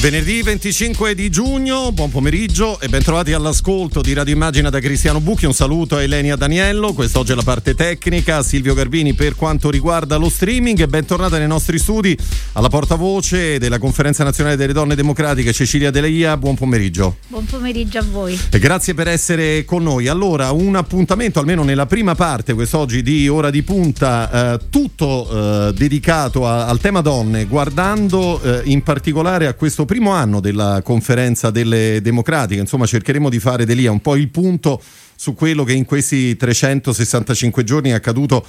Venerdì 25 di giugno, buon pomeriggio e bentrovati all'ascolto di Radio Immagina da Cristiano Bucchi. Un saluto a Elenia Daniello, quest'oggi è la parte tecnica, Silvio Garbini per quanto riguarda lo streaming e bentornata nei nostri studi alla portavoce della Conferenza Nazionale delle Donne Democratiche Cecilia Deleia. Buon pomeriggio. Buon pomeriggio a voi. E grazie per essere con noi. Allora, un appuntamento almeno nella prima parte quest'oggi di Ora di Punta, eh, tutto eh, dedicato a, al tema donne, guardando eh, in particolare a questo primo anno della conferenza delle democratiche, insomma cercheremo di fare Delia un po' il punto su quello che in questi 365 giorni è accaduto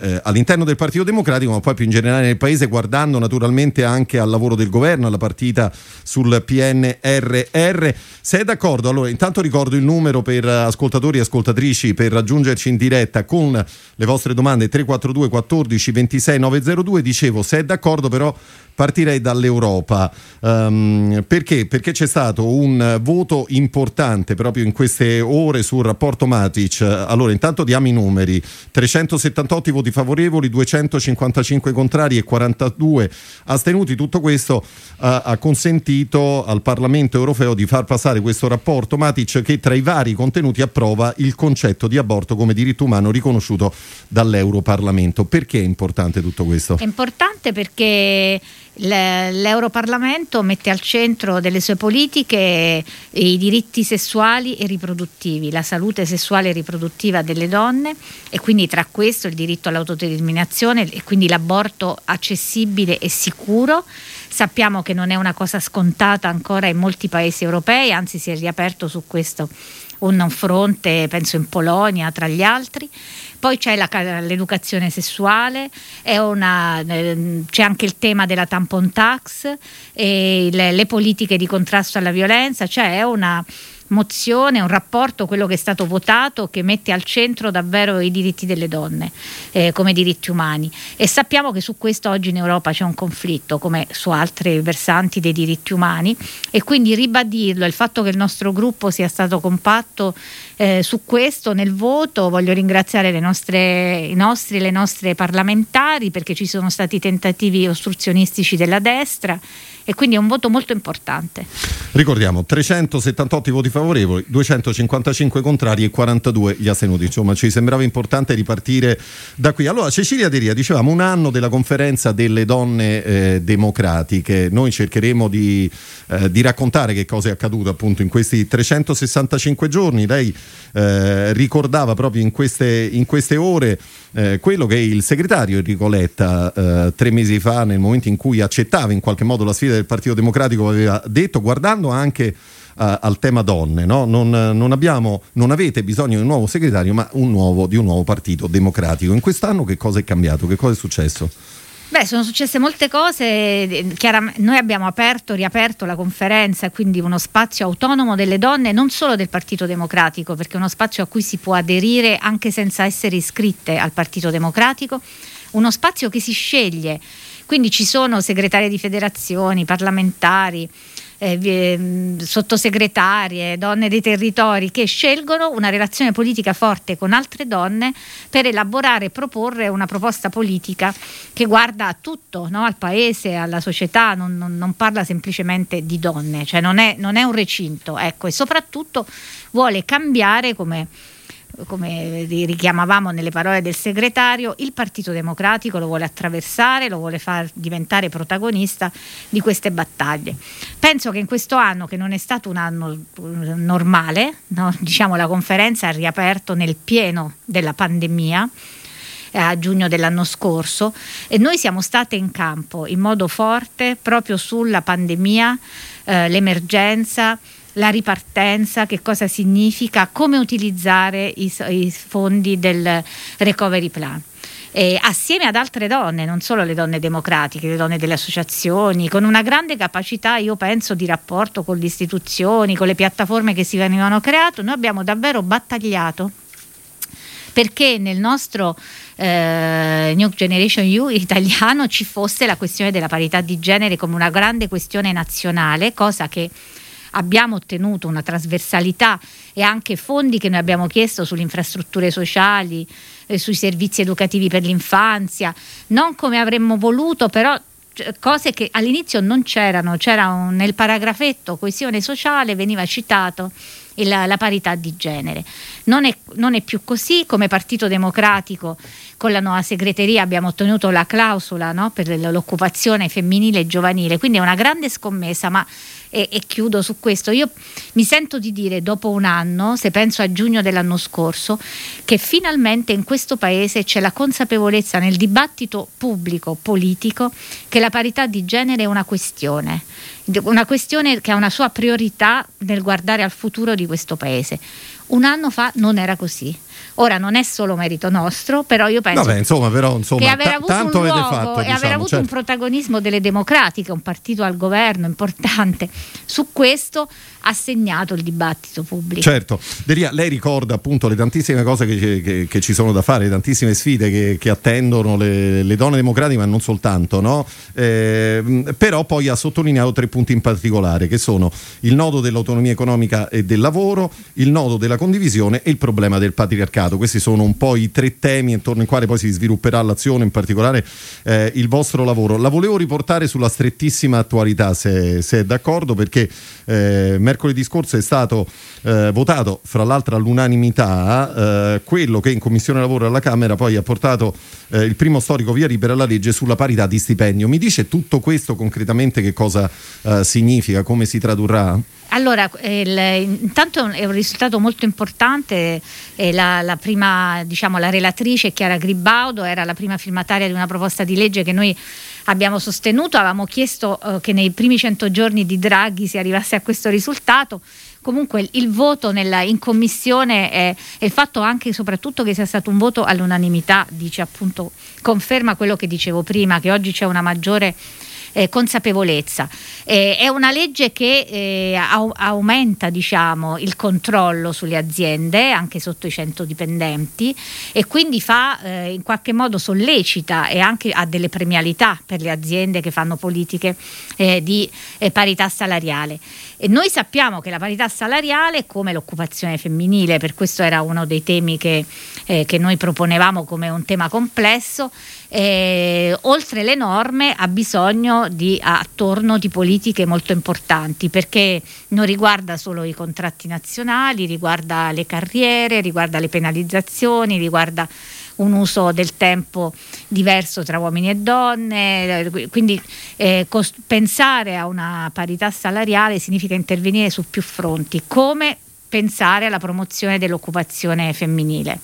eh, all'interno del Partito Democratico, ma poi più in generale nel Paese, guardando naturalmente anche al lavoro del governo, alla partita sul PNRR. Se è d'accordo, allora intanto ricordo il numero per ascoltatori e ascoltatrici per raggiungerci in diretta con le vostre domande 342 14 26 902. Dicevo, se è d'accordo però partirei dall'Europa. Um, perché? Perché c'è stato un voto importante proprio in queste ore sul rapporto Matic. Allora, intanto diamo i numeri: 378 voti favorevoli, 255 contrari e 42 astenuti. Tutto questo uh, ha consentito al Parlamento europeo di far passare questo rapporto Matic che tra i vari contenuti approva il concetto di aborto come diritto umano riconosciuto dall'Europarlamento. Perché è importante tutto questo? È importante perché l'Europarlamento mette al centro delle sue politiche i diritti sessuali e riproduttivi, la salute sessuale e riproduttiva delle donne e quindi tra questo il diritto all'autodeterminazione e quindi l'aborto accessibile e sicuro. Sappiamo che non è una cosa scontata ancora in molti paesi europei, anzi si è riaperto su questo un fronte, penso in Polonia tra gli altri. Poi c'è la, l'educazione sessuale, una, ehm, c'è anche il tema della tampon tax, le, le politiche di contrasto alla violenza, cioè è una mozione, un rapporto, quello che è stato votato, che mette al centro davvero i diritti delle donne eh, come diritti umani. E sappiamo che su questo oggi in Europa c'è un conflitto, come su altri versanti dei diritti umani, e quindi ribadirlo, il fatto che il nostro gruppo sia stato compatto eh, su questo nel voto, voglio ringraziare le nostre, i nostri e le nostre parlamentari perché ci sono stati tentativi ostruzionistici della destra e quindi è un voto molto importante. Ricordiamo 378 voti favorevoli, 255 contrari e 42 gli astenuti, insomma ci sembrava importante ripartire da qui. Allora Cecilia Deria, dicevamo un anno della conferenza delle donne eh, democratiche, noi cercheremo di, eh, di, raccontare che cosa è accaduto appunto in questi 365 giorni, lei eh, ricordava proprio in queste, in queste ore eh, quello che il segretario Enrico Letta eh, tre mesi fa, nel momento in cui accettava in qualche modo la sfida del Partito Democratico, aveva detto, guardando anche Uh, al tema donne. No? Non, non, abbiamo, non, avete bisogno di un nuovo segretario, ma un nuovo, di un nuovo partito democratico. In quest'anno che cosa è cambiato? Che cosa è successo? Beh, sono successe molte cose. noi abbiamo aperto, riaperto la conferenza, quindi uno spazio autonomo delle donne, non solo del Partito Democratico, perché è uno spazio a cui si può aderire anche senza essere iscritte al Partito Democratico, uno spazio che si sceglie. Quindi ci sono segretari di federazioni, parlamentari, eh, sottosegretarie, donne dei territori che scelgono una relazione politica forte con altre donne per elaborare e proporre una proposta politica che guarda a tutto, no? al paese, alla società, non, non, non, parla semplicemente di donne, cioè non è, non è un recinto, ecco, e soprattutto vuole cambiare come come richiamavamo nelle parole del segretario, il Partito Democratico lo vuole attraversare, lo vuole far diventare protagonista di queste battaglie. Penso che in questo anno, che non è stato un anno normale, no? diciamo la conferenza ha riaperto nel pieno della pandemia, eh, a giugno dell'anno scorso e noi siamo state in campo in modo forte proprio sulla pandemia, eh, l'emergenza, la ripartenza, che cosa significa, come utilizzare i, i fondi del recovery plan. Eh, assieme ad altre donne, non solo le donne democratiche, le donne delle associazioni, con una grande capacità, io penso, di rapporto con le istituzioni, con le piattaforme che si venivano create, noi abbiamo davvero battagliato perché nel nostro eh, New Generation U italiano ci fosse la questione della parità di genere come una grande questione nazionale, cosa che abbiamo ottenuto una trasversalità e anche fondi che noi abbiamo chiesto sulle infrastrutture sociali, eh, sui servizi educativi per l'infanzia, non come avremmo voluto, però cioè, cose che all'inizio non c'erano, c'era un, nel paragrafetto coesione sociale veniva citato il, la parità di genere. Non è, non è, più così, come Partito Democratico con la nuova segreteria abbiamo ottenuto la clausola no, per l'occupazione femminile e giovanile, quindi è una grande scommessa, ma e, e, chiudo su questo. Io mi sento di dire dopo un anno, se penso a giugno dell'anno scorso, che finalmente in questo paese c'è la consapevolezza nel dibattito pubblico, politico, che la parità di genere è una questione, una questione che ha una sua priorità nel guardare al futuro di questo paese. Un anno fa non era così. Ora non è solo merito nostro, però io penso Vabbè, insomma, però, insomma, che aver avuto tanto un luogo fatto, e diciamo, aver avuto certo. un protagonismo delle democratiche, un partito al governo importante, su questo ha segnato il dibattito pubblico. Certo, Deria, lei ricorda appunto le tantissime cose che, che, che, ci sono da fare, le tantissime sfide che, che attendono le, le, donne democratiche, ma non soltanto, no? eh, però poi ha sottolineato tre punti in particolare, che sono il nodo dell'autonomia economica e del lavoro, il nodo della condivisione e il problema del patriarcato. Questi sono un po' i tre temi intorno ai quali poi si svilupperà l'azione, in particolare eh, il vostro lavoro. La volevo riportare sulla strettissima attualità, se, se è d'accordo, perché eh, mercoledì scorso è stato eh, votato, fra l'altro all'unanimità, eh, quello che in Commissione Lavoro alla Camera poi ha portato eh, il primo storico via libera alla legge sulla parità di stipendio. Mi dice tutto questo concretamente che cosa eh, significa, come si tradurrà? Allora, il, intanto è un risultato molto importante, la, la, prima, diciamo, la relatrice Chiara Gribaudo era la prima firmataria di una proposta di legge che noi abbiamo sostenuto, avevamo chiesto eh, che nei primi 100 giorni di Draghi si arrivasse a questo risultato. Comunque il voto nella, in commissione è, è, il fatto anche e soprattutto che sia stato un voto all'unanimità, dice appunto, conferma quello che dicevo prima, che oggi c'è una maggiore eh, consapevolezza. Eh, è una legge che eh, au- aumenta diciamo, il controllo sulle aziende, anche sotto i 100 dipendenti, e quindi fa eh, in qualche modo sollecita e anche ha delle premialità per le aziende che fanno politiche eh, di eh, parità salariale. E noi sappiamo che la parità salariale, come l'occupazione femminile, per questo era uno dei temi che, che noi proponevamo come un tema complesso, eh, oltre le norme ha bisogno di, attorno di politiche molto importanti perché non riguarda solo i contratti nazionali, riguarda le carriere, riguarda le penalizzazioni, riguarda un uso del tempo diverso tra uomini e donne, quindi eh, cost- pensare a una parità salariale significa intervenire su più fronti, come pensare alla promozione dell'occupazione femminile.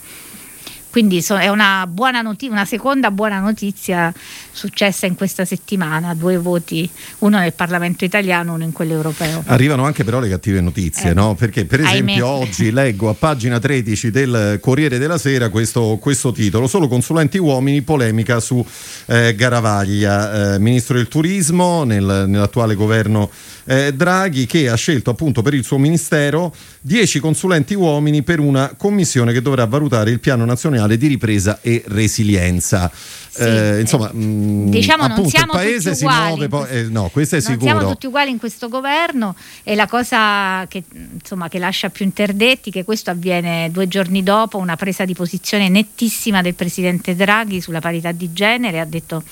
Quindi so, è una, buona notizia, una seconda buona notizia successa in questa settimana, due voti, uno nel Parlamento italiano, uno in quello europeo. Arrivano anche però le cattive notizie, eh. no? Perché per esempio Ahimè. oggi leggo a pagina 13 del Corriere della Sera questo, questo titolo, solo consulenti uomini, polemica su eh, Garavaglia, eh, ministro del turismo nel, nell'attuale governo eh, Draghi che ha scelto appunto per il suo ministero 10 consulenti uomini per una commissione che dovrà valutare il piano nazionale di ripresa e resilienza. Sì, eh, insomma, mh, mm, diciamo appunto, non siamo il paese tutti si uguali muove, poi, eh, no, questo è non sicuro. siamo tutti uguali in questo governo e la cosa che, insomma, che lascia più interdetti che questo avviene due giorni dopo una presa di posizione nettissima del presidente Draghi sulla parità di genere, ha detto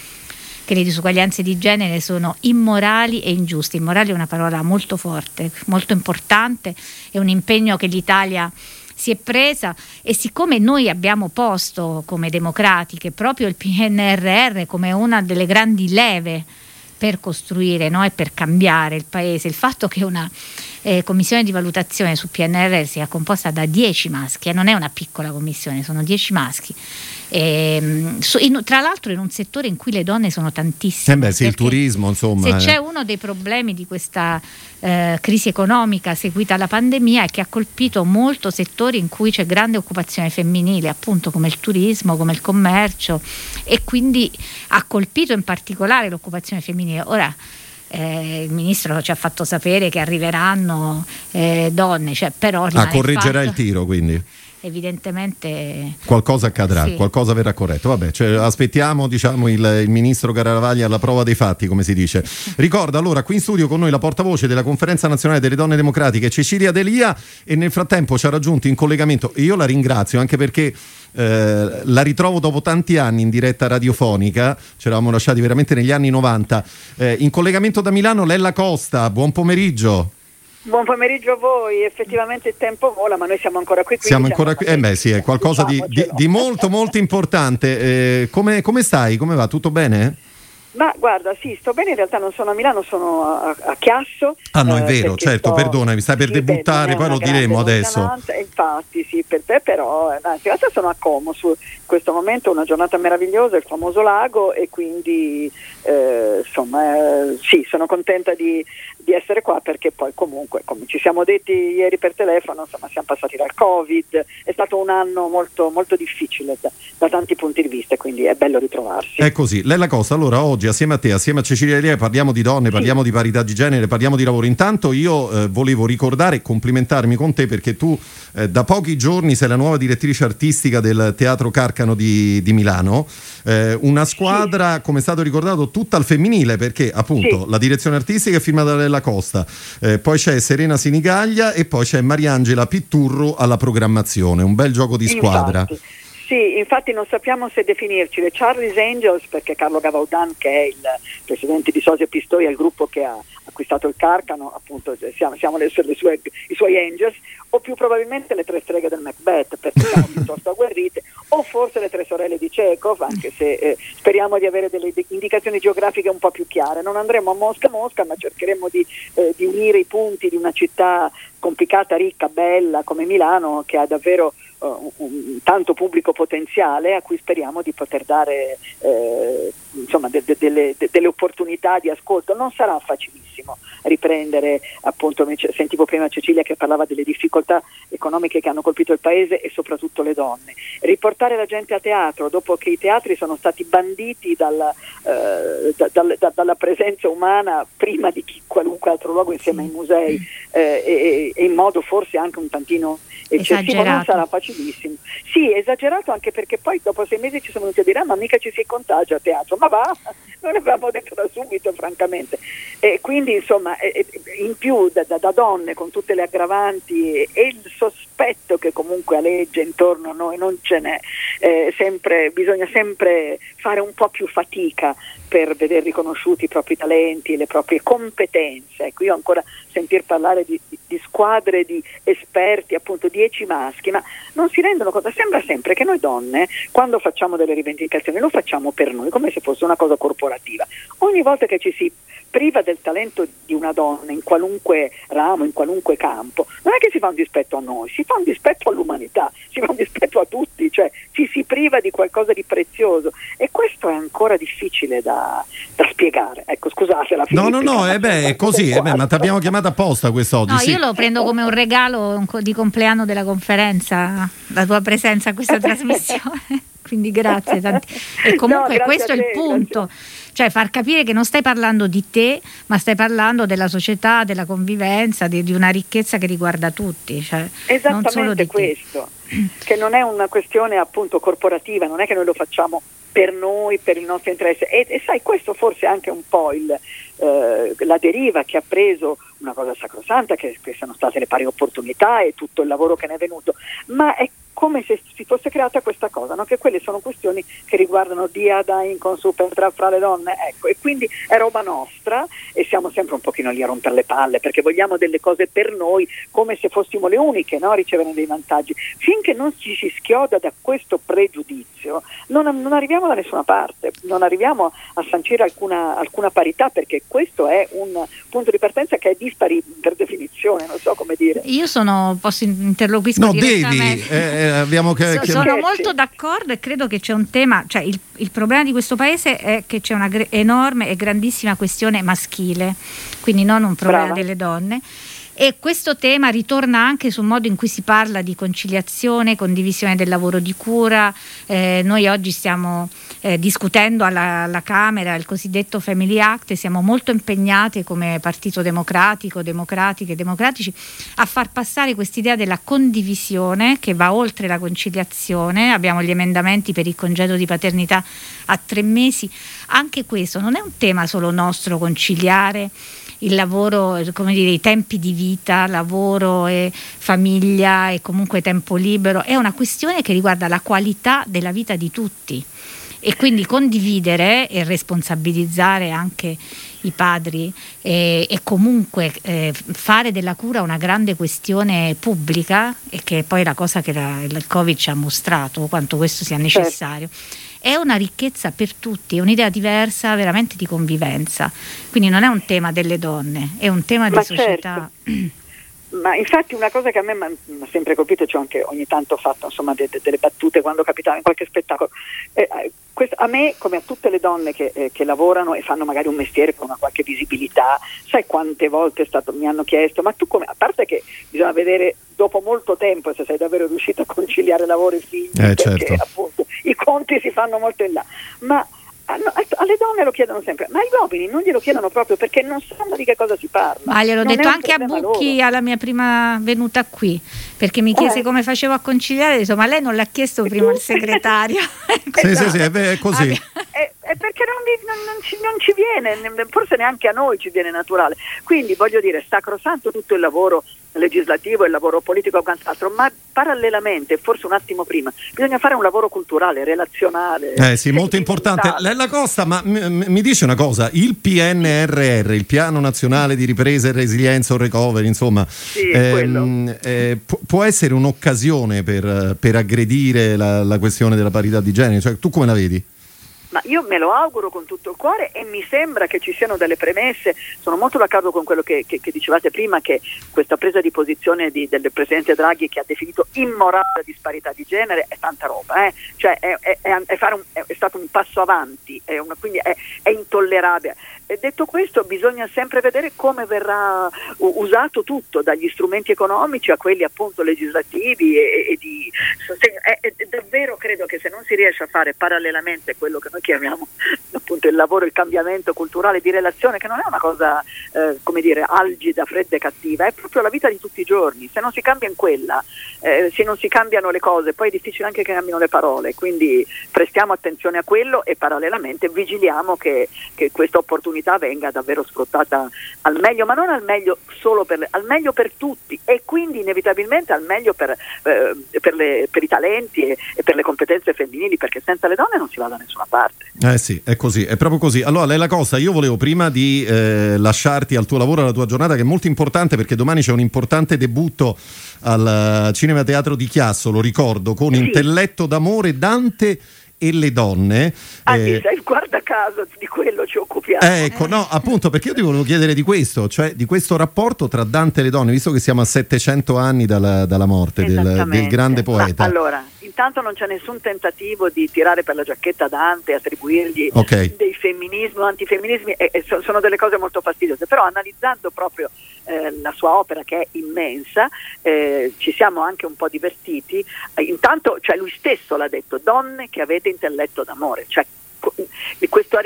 che le disuguaglianze di genere sono immorali e ingiuste. Immorali è una parola molto forte, molto importante, è un impegno che l'Italia si è presa e siccome noi abbiamo posto come democratiche proprio il PNRR come una delle grandi leve per costruire no? e per cambiare il paese, il fatto che una eh, commissione di valutazione su PNRR sia composta da 10 maschi, e non è una piccola commissione, sono 10 maschi. E, ehm, in, tra l'altro in un settore in cui le donne sono tantissime. Eh beh, sì, il turismo, insomma. Se c'è uno dei problemi di questa eh, crisi economica seguita alla pandemia è che ha colpito molto settori in cui c'è grande occupazione femminile, appunto come il turismo, come il commercio e quindi ha colpito in particolare l'occupazione femminile. Ora eh, il ministro ci ha fatto sapere che arriveranno eh, donne, cioè, però ah, correggerà il, fatto, il tiro quindi. Evidentemente qualcosa accadrà, sì. qualcosa verrà corretto. Vabbè, cioè, aspettiamo diciamo, il, il, ministro Garavaglia alla prova dei fatti, come si dice. Ricorda allora qui in studio con noi la portavoce della Conferenza Nazionale delle Donne Democratiche, Cecilia Delia, e nel frattempo ci ha raggiunto in collegamento. E io la ringrazio anche perché. Eh, la ritrovo dopo tanti anni in diretta radiofonica, ci eravamo lasciati veramente negli anni 90. Eh, in collegamento da Milano, Lella Costa, buon pomeriggio. Buon pomeriggio a voi, effettivamente il tempo vola, ma noi siamo ancora qui. Siamo ancora qui, eh beh sì, è qualcosa di, di, di, molto molto importante. Eh, come, come, stai? Come va? Tutto bene? Ma guarda, sì, sto bene, in realtà non sono a Milano, sono a, a Chiasso. Ah no, è eh, vero, certo, sto, perdonami, stai per debuttare, poi lo diremo adesso. Infatti, sì, per te però, eh, in realtà sono a Como, su in questo momento una giornata meravigliosa, il famoso lago e quindi eh, insomma eh, sì, sono contenta di, di, essere qua perché poi comunque, come ci siamo detti ieri per telefono, insomma siamo passati dal Covid, è stato un anno molto, molto difficile da, da tanti punti di vista, quindi è bello ritrovarsi. È così, Lella Costa, allora oggi assieme a te, assieme a Cecilia Elia, parliamo di donne, parliamo di parità di genere, parliamo di lavoro. Intanto io eh, volevo ricordare e complimentarmi con te perché tu eh, da pochi giorni sei la nuova direttrice artistica del Teatro Carcano di, di Milano, eh, una squadra, sì. come è stato ricordato, tutta al femminile perché appunto sì. la direzione artistica è firmata da Lella Costa, eh, poi c'è Serena Sinigaglia e poi c'è Mariangela Pitturro alla programmazizione, un bel gioco di squadra. Infatti. Sì, infatti non sappiamo se definirci le Charlie's Angels perché Carlo Gavaudan che è il presidente di Sosia Pistoia, il gruppo che ha acquistato il Carcano, appunto siamo, siamo le, le sue, i suoi Angels, o più probabilmente le tre streghe del Macbeth perché siamo piuttosto agguerrite, o forse le tre sorelle di Chekhov, anche se eh, speriamo di avere delle indicazioni geografiche un po' più chiare. Non andremo a Mosca Mosca, ma cercheremo di, eh, di unire i punti di una città complicata, ricca, bella come Milano, che ha davvero uh, un, tanto pubblico potenziale a cui speriamo di poter dare eh, insomma, de, de, de, delle opportunità di ascolto. Non sarà facilissimo riprendere, appunto, sentivo prima Cecilia che parlava delle difficoltà economiche che hanno colpito il paese e soprattutto le donne. Riportare la gente a teatro dopo che i teatri sono stati banditi dalla, eh, da, da, da, dalla presenza umana prima di qualunque altro luogo insieme ai musei eh, e, e in modo forse anche un tantino eccessivo non sarà facilissimo. Sì, esagerato anche perché poi dopo sei mesi ci sono venuti a dire ah, ma mica ci si contagia a teatro, va, non l'avevamo detto da subito francamente. E quindi insomma in più da, da, da donne con tutte le aggravanti e il sospetto che comunque aleggia intorno a noi non ce n'è, eh, sempre, bisogna sempre fare un po' più fatica per vedere riconosciuti i propri talenti, le proprie competenze. Ecco, io ancora sentir parlare di, di, squadre di esperti, appunto dieci maschi, ma non si rendono conto, sembra sempre che noi donne, quando facciamo delle rivendicazioni, lo facciamo per noi, come se fosse una cosa corporativa. Ogni volta che ci si priva del talento di una donna in qualunque ramo, in qualunque campo, non è che si fa un dispetto a noi, si fa un dispetto all'umanità, si fa un dispetto a tutti, cioè ci si priva di qualcosa di prezioso e questo è ancora difficile da, da spiegare. Ecco, scusate la No, no, no, eh beh, è così, eh beh, ma ti abbiamo chiamato apposta quest'oggi. No, sì. io lo prendo come un regalo di compleanno della conferenza, la tua presenza a questa trasmissione. Quindi grazie tanti. E comunque no, questo è il punto. Grazie cioè far capire che non stai parlando di te, ma stai parlando della società, della convivenza, di, di una ricchezza che riguarda tutti. Cioè, Esattamente questo, te. che non è una questione appunto corporativa, non è che noi lo facciamo per noi, per il nostro interesse. E, e sai, questo forse è anche un po' il, eh, la deriva che ha preso una cosa sacrosanta, che, che sono state le pari opportunità e tutto il lavoro che ne è venuto, ma è come se si fosse creata questa cosa, no? che quelle sono questioni che riguardano dia da in consuper tra fra le donne, ecco, e quindi è roba nostra e siamo sempre un pochino lì a rompere le palle perché vogliamo delle cose per noi come se fossimo le uniche no? a ricevere dei vantaggi. Finché non ci si schioda da questo pregiudizio non, non arriviamo da nessuna parte, non arriviamo a sancire alcuna, alcuna parità perché questo è un punto di partenza che è dispari per definizione, non so come dire. Io sono, posso interloquisco no, devi, eh, eh abbiamo che, so, sono molto d'accordo e credo che c'è un tema, cioè il, il problema di questo paese è che c'è una gr- enorme e grandissima questione maschile, quindi non un problema Brava. delle donne E questo tema ritorna anche sul modo in cui si parla di conciliazione, condivisione del lavoro di cura. Eh, noi oggi stiamo eh, discutendo alla, alla, Camera il cosiddetto Family Act e siamo molto impegnati come Partito Democratico, democratiche e democratici a far passare quest'idea della condivisione che va oltre la conciliazione. Abbiamo gli emendamenti per il congedo di paternità a tre mesi. Anche questo non è un tema solo nostro conciliare il lavoro, come dire, i tempi di vita, lavoro e famiglia e comunque tempo libero, è una questione che riguarda la qualità della vita di tutti e quindi condividere e responsabilizzare anche i padri e, e comunque eh, fare della cura una grande questione pubblica e che è poi la cosa che la, il Covid ci ha mostrato quanto questo sia certo. necessario. Certo è una ricchezza per tutti, è un'idea diversa veramente di convivenza. Quindi non è un tema delle donne, è un tema di Ma società. Ma infatti una cosa che a me mi ha sempre colpito, ci ho anche ogni tanto fatto insomma, de, de, delle battute quando capitava in qualche spettacolo, eh, questo, a me come a tutte le donne che, eh, che, lavorano e fanno magari un mestiere con una qualche visibilità, sai quante volte stato, mi hanno chiesto, ma tu come, a parte che bisogna vedere dopo molto tempo se sei davvero riuscito a conciliare lavoro e figli, eh, perché certo. appunto i conti si fanno molto in là, ma alle donne lo chiedono sempre, ma agli uomini non glielo chiedono proprio perché non sanno di che cosa si parla. Ma gliel'ho non detto anche a Bucchi loro. alla mia prima venuta qui, perché mi chiese eh. come facevo a conciliare, insomma lei non l'ha chiesto prima il segretario. sì, sì, sì, è così. È, è perché non, non, non, ci, non, ci, viene, forse neanche a noi ci viene naturale. Quindi voglio dire, sacrosanto tutto il lavoro legislativo e il lavoro politico e quant'altro, ma parallelamente, forse un attimo prima, bisogna fare un lavoro culturale, relazionale. Eh sì, molto importante. Lella Costa, ma m- mi dice una cosa, il PNRR, il Piano Nazionale di Ripresa e Resilienza o Recovery, insomma, sì, ehm, eh, pu- può essere un'occasione per, per aggredire la, la, questione della parità di genere? Cioè, tu come la vedi? Ma io me lo auguro con tutto il cuore e mi sembra che ci siano delle premesse, sono molto d'accordo con quello che, che, che dicevate prima, che questa presa di posizione di, del Presidente Draghi che ha definito immorale la disparità di genere è tanta roba, eh? cioè è, è, è, un, è, stato un passo avanti, una, quindi è, intollerabile. E detto questo bisogna sempre vedere come verrà usato tutto, dagli strumenti economici a quelli appunto legislativi e, e di sostegno. davvero credo che se non si riesce a fare parallelamente quello che noi chiamiamo appunto il lavoro, il cambiamento culturale di relazione, che non è una cosa eh, come dire algida, fredda e cattiva, è proprio la vita di tutti i giorni. Se non si cambia in quella, eh, se non si cambiano le cose, poi è difficile anche che cambino le parole. Quindi prestiamo attenzione a quello e parallelamente vigiliamo che, che questa opportunità venga davvero sfruttata al meglio, ma non al meglio solo per, al meglio per tutti e quindi inevitabilmente al meglio per, eh, per, le, per i talenti e, e per le competenze femminili, perché senza le donne non si va da nessuna parte. Eh sì, è così, è proprio così. Allora, Lella Costa, io volevo prima di eh, lasciarti al tuo lavoro, alla tua giornata, che è molto importante perché domani c'è un importante debutto al Cinema Teatro di Chiasso, lo ricordo, con sì. Intelletto d'amore Dante e le donne. Anche eh, se guarda caso di quello ci occupiamo. Ecco, no, appunto perché io ti volevo chiedere di questo, cioè di questo rapporto tra Dante e le donne, visto che siamo a 700 anni dalla, dalla morte del, del, grande poeta. Ma, allora, intanto non c'è nessun tentativo di tirare per la giacchetta Dante, attribuirgli okay. dei femminismi o antifemminismi, e sono delle cose molto fastidiose, però analizzando proprio eh, la sua opera che è immensa, eh, ci siamo anche un po' divertiti, eh, intanto cioè lui stesso l'ha detto, donne che avete intelletto d'amore, cioè questo,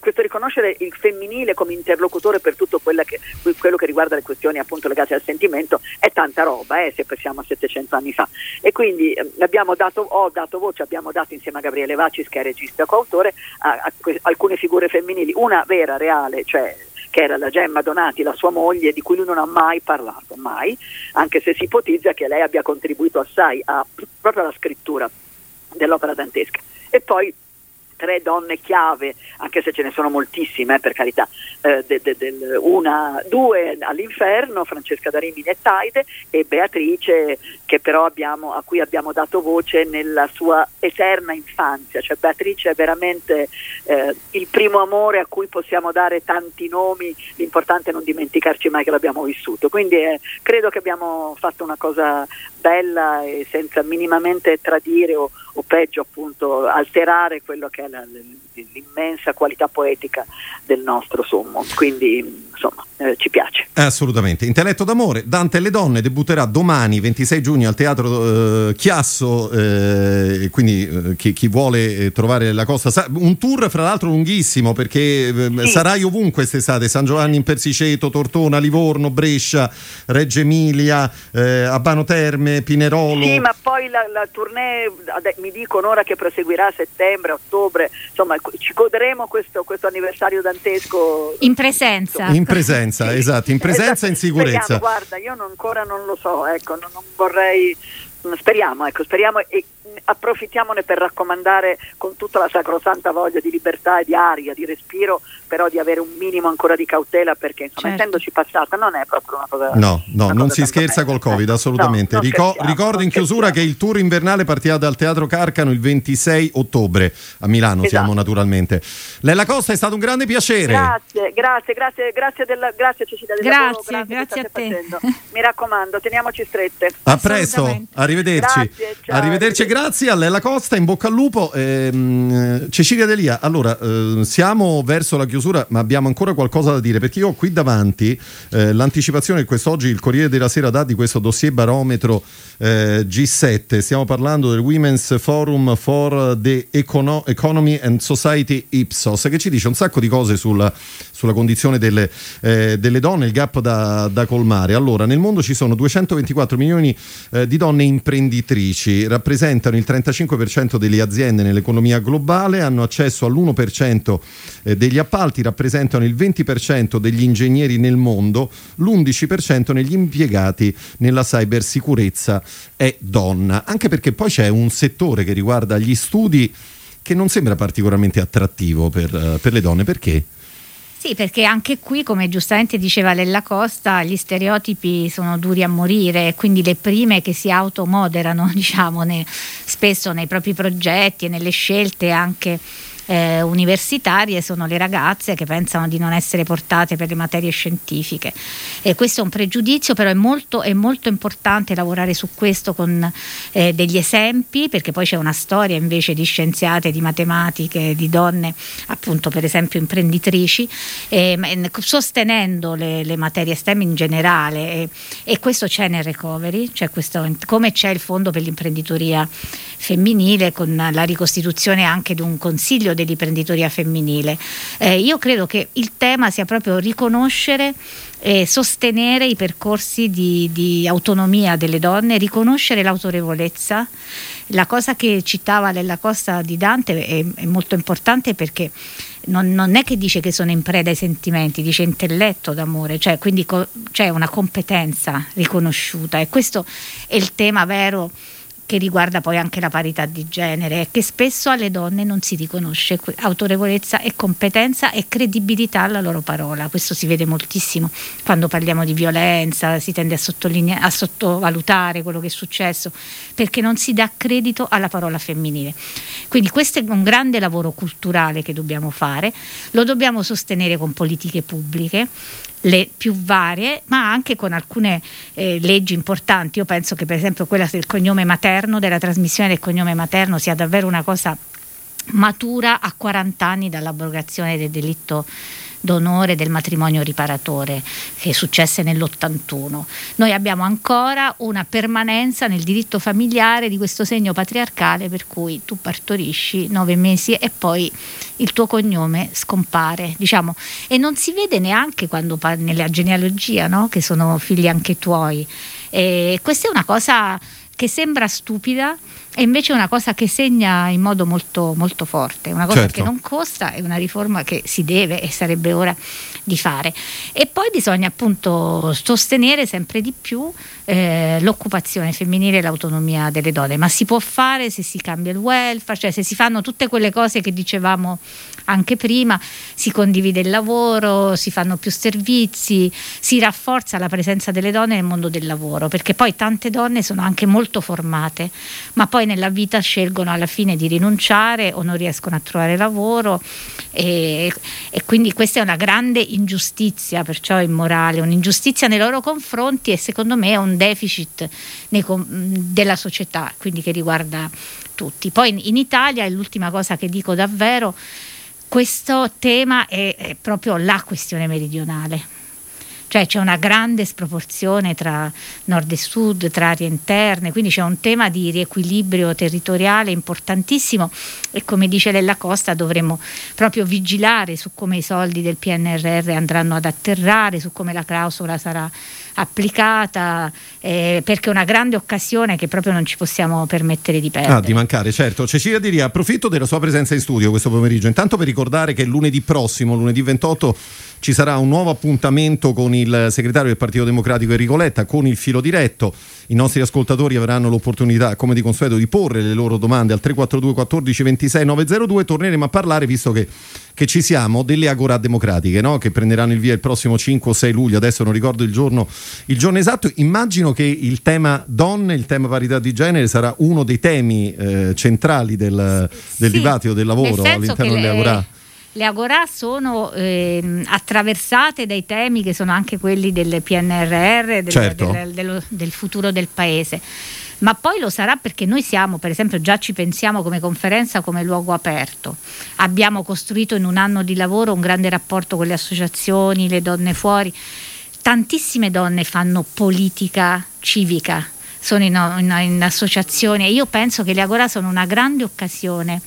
questo, riconoscere il femminile come interlocutore per tutto che, quello che riguarda le questioni appunto legate al sentimento è tanta roba eh, se pensiamo a 700 anni fa. E quindi eh, dato, ho dato voce, abbiamo dato insieme a Gabriele Vacis che è regista e coautore a, a, a alcune figure femminili, una vera, reale, cioè che era la Gemma Donati, la sua moglie, di cui lui non ha mai parlato, mai, anche se si ipotizza che lei abbia contribuito assai a, proprio alla scrittura dell'opera dantesca. E poi tre donne chiave, anche se ce ne sono moltissime, eh, per carità, eh, de, de, de, una, due all'inferno, Francesca da Rimini e Taide, e Beatrice, abbiamo, a cui abbiamo dato voce nella sua eterna infanzia. Cioè Beatrice è veramente eh, il primo amore a cui possiamo dare tanti nomi, l'importante è non dimenticarci mai che l'abbiamo vissuto. Quindi eh, credo che abbiamo fatto una cosa bella e senza minimamente tradire o, o peggio appunto alterare quello che è la, l'immensa qualità poetica del nostro sommo. Quindi insomma eh, ci piace. Assolutamente. Intelletto d'amore, Dante e le donne debutterà domani 26 giugno al Teatro eh, Chiasso, eh, quindi eh, chi, chi, vuole eh, trovare la cosa, sa- un tour fra l'altro lunghissimo perché eh, sì. sarai ovunque quest'estate, San Giovanni in Persiceto, Tortona, Livorno, Brescia, Reggio Emilia, Abano Terme, Pinerolo. Sì, ma poi la, la tournée, mi dicono ora che proseguirà a settembre, ottobre, insomma ci goderemo questo, questo anniversario dantesco. In presenza. In presenza esatto, in presenza e in sicurezza. Speriamo, guarda, io non, ancora non lo so, ecco, non, non vorrei speriamo, ecco, speriamo e approfittiamone per raccomandare con tutta la sacrosanta voglia di libertà e di aria, di respiro, però di avere un minimo ancora di cautela perché insomma, certo. essendoci passata non è proprio una cosa No, no, non cosa si scherza bella. col Covid, assolutamente. No, Rico- ricordo in chiusura che il tour invernale partirà dal Teatro Carcano il 26 ottobre a Milano, esatto. siamo naturalmente. Lella Costa è stato un grande piacere. Grazie, grazie, grazie, grazie, della, grazie Cecilia del grazie, lavoro, grazie, grazie a te. Facendo. Mi raccomando, teniamoci strette. A presto, arrivederci. Grazie, ciao, arrivederci, grazie a Lella Costa, in bocca al lupo. Ehm, Cecilia Delia, allora eh, siamo verso la chiusura, ma abbiamo ancora qualcosa da dire perché io ho qui davanti eh, l'anticipazione che quest'oggi il Corriere della Sera dà di questo dossier barometro eh, G7. Stiamo parlando del Women's Forum for the Econo- Economy and Society Ipsos, che ci dice un sacco di cose sulla, sulla condizione delle, eh, delle, donne, il gap da, da, colmare. Allora, nel mondo ci sono 224 milioni eh, di donne imprenditrici, rappresentano il 35% delle aziende nell'economia globale, hanno accesso all'1% eh, degli appalti, rappresentano il 20% degli ingegneri nel mondo, l'11% negli impiegati nella cybersicurezza è donna, anche perché poi c'è un settore che riguarda gli studi che non sembra particolarmente attrattivo per, uh, per le donne, perché? Sì, perché anche qui, come giustamente diceva Lella Costa, gli stereotipi sono duri a morire, quindi le prime che si automoderano, diciamo, ne, spesso nei propri progetti e nelle scelte anche eh, universitarie sono le ragazze che pensano di non essere portate per le materie scientifiche. E questo è un pregiudizio, però è molto, è molto importante lavorare su questo con eh, degli esempi, perché poi c'è una storia invece di scienziate, di matematiche, di donne, appunto per esempio imprenditrici, eh, sostenendo le, le, materie STEM in generale. E, e questo c'è nel recovery, cioè questo, come c'è il fondo per l'imprenditoria femminile con la ricostituzione anche di un consiglio dell'imprenditoria femminile. Eh, io credo che il tema sia proprio riconoscere e sostenere i percorsi di, di autonomia delle donne, riconoscere l'autorevolezza. La cosa che citava Lella Costa di Dante è, è molto importante perché non, non, è che dice che sono in preda ai sentimenti, dice intelletto d'amore, cioè quindi co- c'è una competenza riconosciuta e questo è il tema vero che riguarda poi anche la parità di genere che spesso alle donne non si riconosce autorevolezza e competenza e credibilità alla loro parola. Questo si vede moltissimo quando parliamo di violenza, si tende a, a sottovalutare quello che è successo perché non si dà credito alla parola femminile. Quindi questo è un grande lavoro culturale che dobbiamo fare, lo dobbiamo sostenere con politiche pubbliche le più varie, ma anche con alcune eh, leggi importanti. Io penso che per esempio quella del cognome materno, della trasmissione del cognome materno sia davvero una cosa matura a 40 anni dall'abrogazione del delitto d'onore del matrimonio riparatore che successe nell'81. Noi abbiamo ancora una permanenza nel diritto familiare di questo segno patriarcale per cui tu partorisci nove mesi e poi il tuo cognome scompare, diciamo, e non si vede neanche quando parli nella genealogia, no? che sono figli anche tuoi. E questa è una cosa che sembra stupida e invece è una cosa che segna in modo molto, molto forte, una cosa certo. che non costa, è una riforma che si deve e sarebbe ora di fare. E poi bisogna appunto sostenere sempre di più eh, l'occupazione femminile e l'autonomia delle donne, ma si può fare se si cambia il welfare, cioè se si fanno tutte quelle cose che dicevamo anche prima, si condivide il lavoro, si fanno più servizi, si rafforza la presenza delle donne nel mondo del lavoro, perché poi tante donne sono anche molto formate, ma poi nella vita scelgono alla fine di rinunciare o non riescono a trovare lavoro e, e quindi questa è una grande ingiustizia, perciò immorale, un'ingiustizia nei loro confronti e secondo me è un deficit della società, quindi che riguarda tutti. Poi in Italia, è l'ultima cosa che dico davvero, questo tema è, è proprio la questione meridionale cioè c'è una grande sproporzione tra nord e sud, tra aree interne, quindi c'è un tema di riequilibrio territoriale importantissimo e come dice Lella Costa dovremmo proprio vigilare su come i soldi del PNRR andranno ad atterrare, su come la clausola sarà applicata, eh, perché è una grande occasione che proprio non ci possiamo permettere di perdere. Ah, di mancare, certo. Cecilia Diria, approfitto della sua presenza in studio questo pomeriggio, intanto per ricordare che lunedì prossimo, lunedì 28, ci sarà un nuovo appuntamento con il segretario del Partito Democratico Enrico Letta, con il filo diretto. I nostri ascoltatori avranno l'opportunità, come di consueto, di porre le loro domande al 342 14 26 902. Torneremo a parlare, visto che, che ci siamo, delle agorà democratiche no? che prenderanno il via il prossimo 5 o 6 luglio. Adesso non ricordo il giorno, il giorno esatto. Immagino che il tema donne, il tema parità di genere sarà uno dei temi eh, centrali del, del sì, dibattito, del lavoro all'interno delle agorà le agorà sono eh, attraversate dai temi che sono anche quelli del PNRR, del, certo. del, del, del futuro del paese ma poi lo sarà perché noi siamo, per esempio, già ci pensiamo come conferenza come luogo aperto. Abbiamo costruito in un anno di lavoro un grande rapporto con le associazioni, le donne fuori. Tantissime donne fanno politica civica, sono in, in, in associazioni e io penso che le Agora sono una grande occasione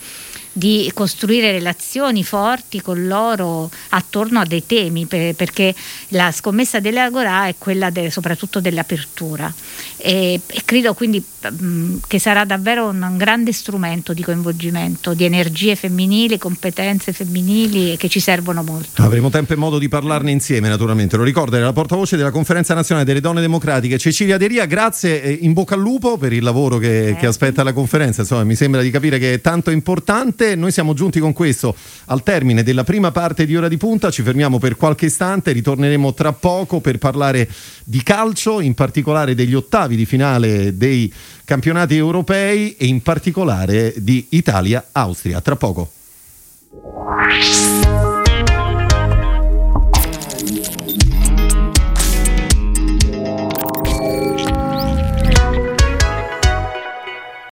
di costruire relazioni forti con loro attorno a dei temi, perché la scommessa dell'Agora è quella de, soprattutto dell'apertura. E, e credo quindi mh, che sarà davvero un, un, grande strumento di coinvolgimento, di energie femminili, competenze femminili che ci servono molto. Avremo tempo e modo di parlarne insieme naturalmente, lo ricordo, era la portavoce della Conferenza Nazionale delle Donne Democratiche Cecilia Deria, grazie e in bocca al lupo per il lavoro che, eh. che aspetta la conferenza, insomma mi sembra di capire che è tanto importante importante. Noi siamo giunti con questo al termine della prima parte di Ora di Punta, ci fermiamo per qualche istante, ritorneremo tra poco per parlare di calcio, in particolare degli ottavi di finale dei campionati europei e in particolare di Italia-Austria. Tra poco.